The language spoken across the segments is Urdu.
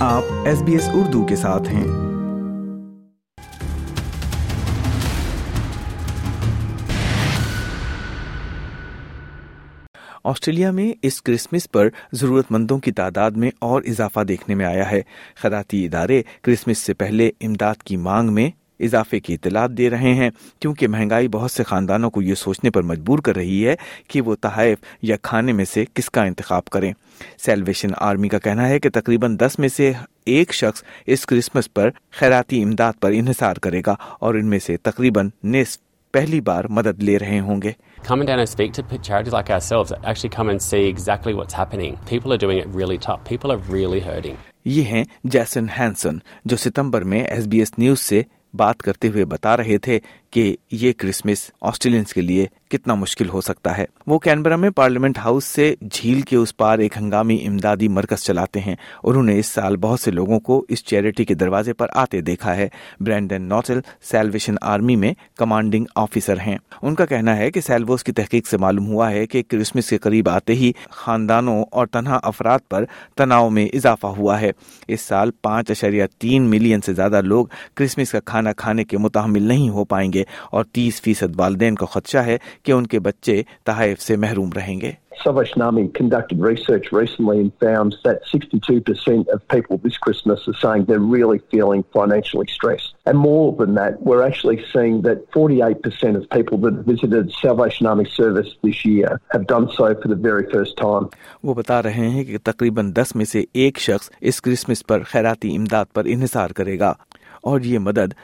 آپ ایس بی ایس اردو کے ساتھ ہیں۔ آسٹریلیا میں اس کرسمس پر ضرورت مندوں کی تعداد میں اور اضافہ دیکھنے میں آیا ہے۔ خیراتی ادارے کرسمس سے پہلے امداد کی مانگ میں اضافے کی اطلاعات دے رہے ہیں کیونکہ مہنگائی بہت سے خاندانوں کو یہ سوچنے پر مجبور کر رہی ہے کہ وہ تحائف یا کھانے میں سے کس کا انتخاب کریں سیلویشن آرمی کا کہنا ہے کہ تقریباً دس میں سے ایک شخص اس کرسمس پر خیراتی امداد پر انحصار کرے گا اور ان میں سے تقریباً نصف پہلی بار مدد لے رہے ہوں گے Coming down and speak to charities like ourselves, actually come and see exactly what's happening. People are doing it really tough. People are really hurting. یہ ہیں جیسن ہینسن جو ستمبر میں ایس بی ایس نیوز سے بات کرتے ہوئے بتا رہے تھے کہ یہ کرسمس آسٹریلینس کے لیے کتنا مشکل ہو سکتا ہے۔ وہ کینبرا میں پارلیمنٹ ہاؤس سے جھیل کے اس پار ایک ہنگامی امدادی مرکز چلاتے ہیں۔ انہوں نے اس سال بہت سے لوگوں کو اس چیریٹی کے دروازے پر آتے دیکھا ہے۔ برینڈن نوٹل سیلویشن آرمی میں کمانڈنگ آفیسر ہیں۔ ان کا کہنا ہے کہ سیلوس کی تحقیق سے معلوم ہوا ہے کہ کرسمس کے قریب آتے ہی خاندانوں اور تنہا افراد پر تناؤ میں اضافہ ہوا ہے۔ اس سال پانچ اشریہ تین ملین سے زیادہ لوگ کرسمس کا کھانا کھانے کے متحمل نہیں ہو پائیں گے اور تیس فیصد والدین کو خدشہ ہے کہ ان کے بچے تحائف سے محروم رہیں گے۔ وہ بتا رہے ہیں کہ تقریباً دس میں سے ایک شخص اس کرسمس پر خیراتی امداد پر انحصار کرے گا اور یہ مدد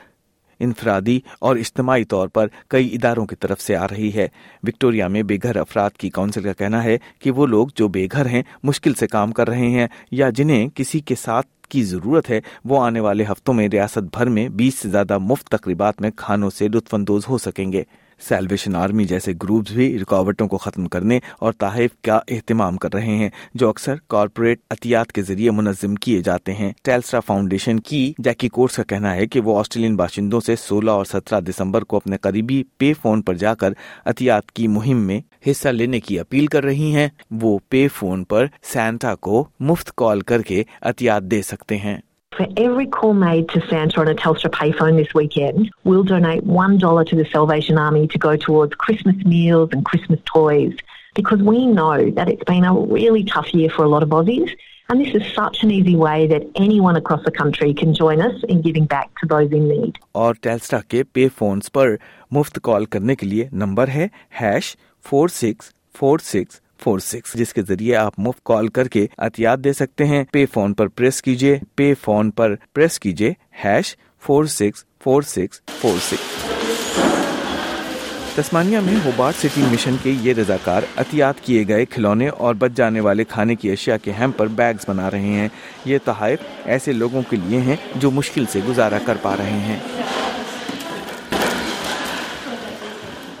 انفرادی اور اجتماعی طور پر کئی اداروں کی طرف سے آ رہی ہے۔ وکٹوریا میں بے گھر افراد کی کونسل کا کہنا ہے کہ وہ لوگ جو بے گھر ہیں، مشکل سے کام کر رہے ہیں یا جنہیں کسی کے ساتھ کی ضرورت ہے، وہ آنے والے ہفتوں میں ریاست بھر میں بیس سے زیادہ مفت تقریبات میں کھانوں سے لطف اندوز ہو سکیں گے۔ سیلویشن آرمی جیسے گروپس بھی رکاوٹوں کو ختم کرنے اور تحائف کا اہتمام کر رہے ہیں، جو اکثر کارپوریٹ عطیات کے ذریعے منظم کیے جاتے ہیں۔ ٹیلسٹا فاؤنڈیشن کی جیکی کورس کا کہنا ہے کہ وہ آسٹریلین باشندوں سے سولہ اور سترہ دسمبر کو اپنے قریبی پے فون پر جا کر عطیات کی مہم میں حصہ لینے کی اپیل کر رہی ہیں۔ وہ پے فون پر سینٹا کو مفت کال کر کے عطیات دے سکتے ہیں۔ For every call made to Santa on a Telstra payphone this weekend, we'll donate $1 to the Salvation Army to go towards Christmas meals and Christmas toys. Because we know that it's been a really tough year for a lot of Aussies. And this is such an easy way that anyone across the country can join us in giving back to those in need. اور ٹیلسٹا کے پے فونز پر مفت کال کرنے کے لیے نمبر ہے hash four six four six four six جس کے ذریعے آپ مفت کال کر کے احتیاط دے سکتے ہیں۔ پے فون پر پریس کیجیے پے فون پر پریس کیجیے hash four six four six four six Tasmania میں ہوبارٹ سٹی مشن کے یہ رضاکار احتیاط کیے گئے کھلونے اور بچ جانے والے کھانے کی اشیاء کے ہیم پر بیگز بنا رہے ہیں۔ یہ تحائف ایسے لوگوں کے لیے ہیں جو مشکل سے گزارا کر پا رہے ہیں۔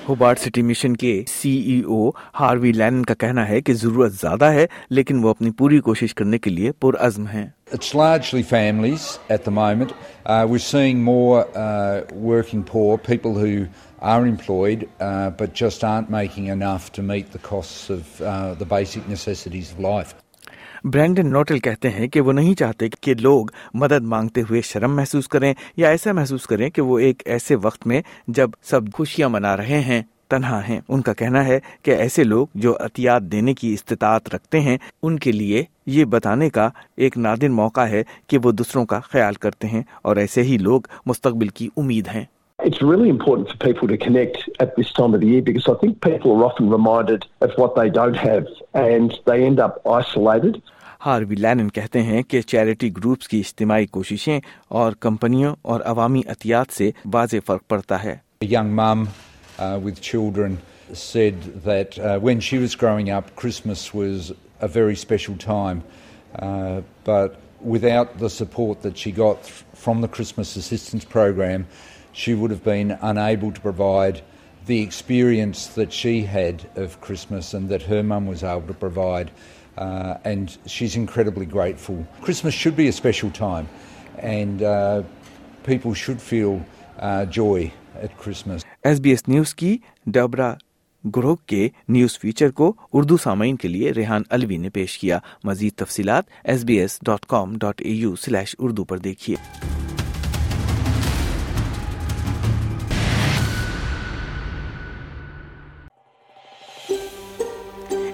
ہوبارٹ سٹی مشن کے سی ای او ہاروی لینن کا کہنا ہے کہ ضرورت زیادہ ہے لیکن وہ اپنی پوری کوشش کرنے کے لیے پرعزم ہیں It's largely families at the moment. Uh, we're seeing more uh, working poor, people who are employed uh, but just aren't making enough to meet the costs of uh, the basic necessities of life. Brendan Nottle کہتے ہیں کہ وہ نہیں چاہتے کہ لوگ مدد مانگتے ہوئے شرم محسوس کریں یا ایسا محسوس کریں کہ وہ ایک ایسے وقت میں جب سب خوشیاں منا رہے ہیں، تنہا ہیں۔ ان کا کہنا ہے کہ ایسے لوگ جو احتیاط دینے کی استطاعت رکھتے ہیں، ان کے لیے یہ بتانے کا ایک نادر موقع ہے کہ وہ دوسروں کا خیال کرتے ہیں اور ایسے ہی لوگ مستقبل کی امید ہیں۔ It's really important for people to connect at this time of the year because I think people are often reminded of what they don't have and they end up isolated. Harvey Lennon کہتے ہیں کہ چیریٹی گروپس کی اجتماعی کوششیں اور کمپنیوں اور عوامی احتیاط سے واضح فرق پڑتا ہے young mom with children said that when she was growing up Christmas was a very special time but without the support that she got from the Christmas assistance programme she would have been unable to provide the experience that she had of Christmas and that her mum was able to provide. Uh, and she's incredibly grateful. Christmas should be a special time, and uh, people should feel uh, joy at Christmas. S B S news کی ڈبرا گروہ کے نیوز فیچر کو اردو سامعین کے لیے ریحان الوی نے پیش کیا مزید تفصیلات S B S dot com dot A U slash Urdu پر دیکھیے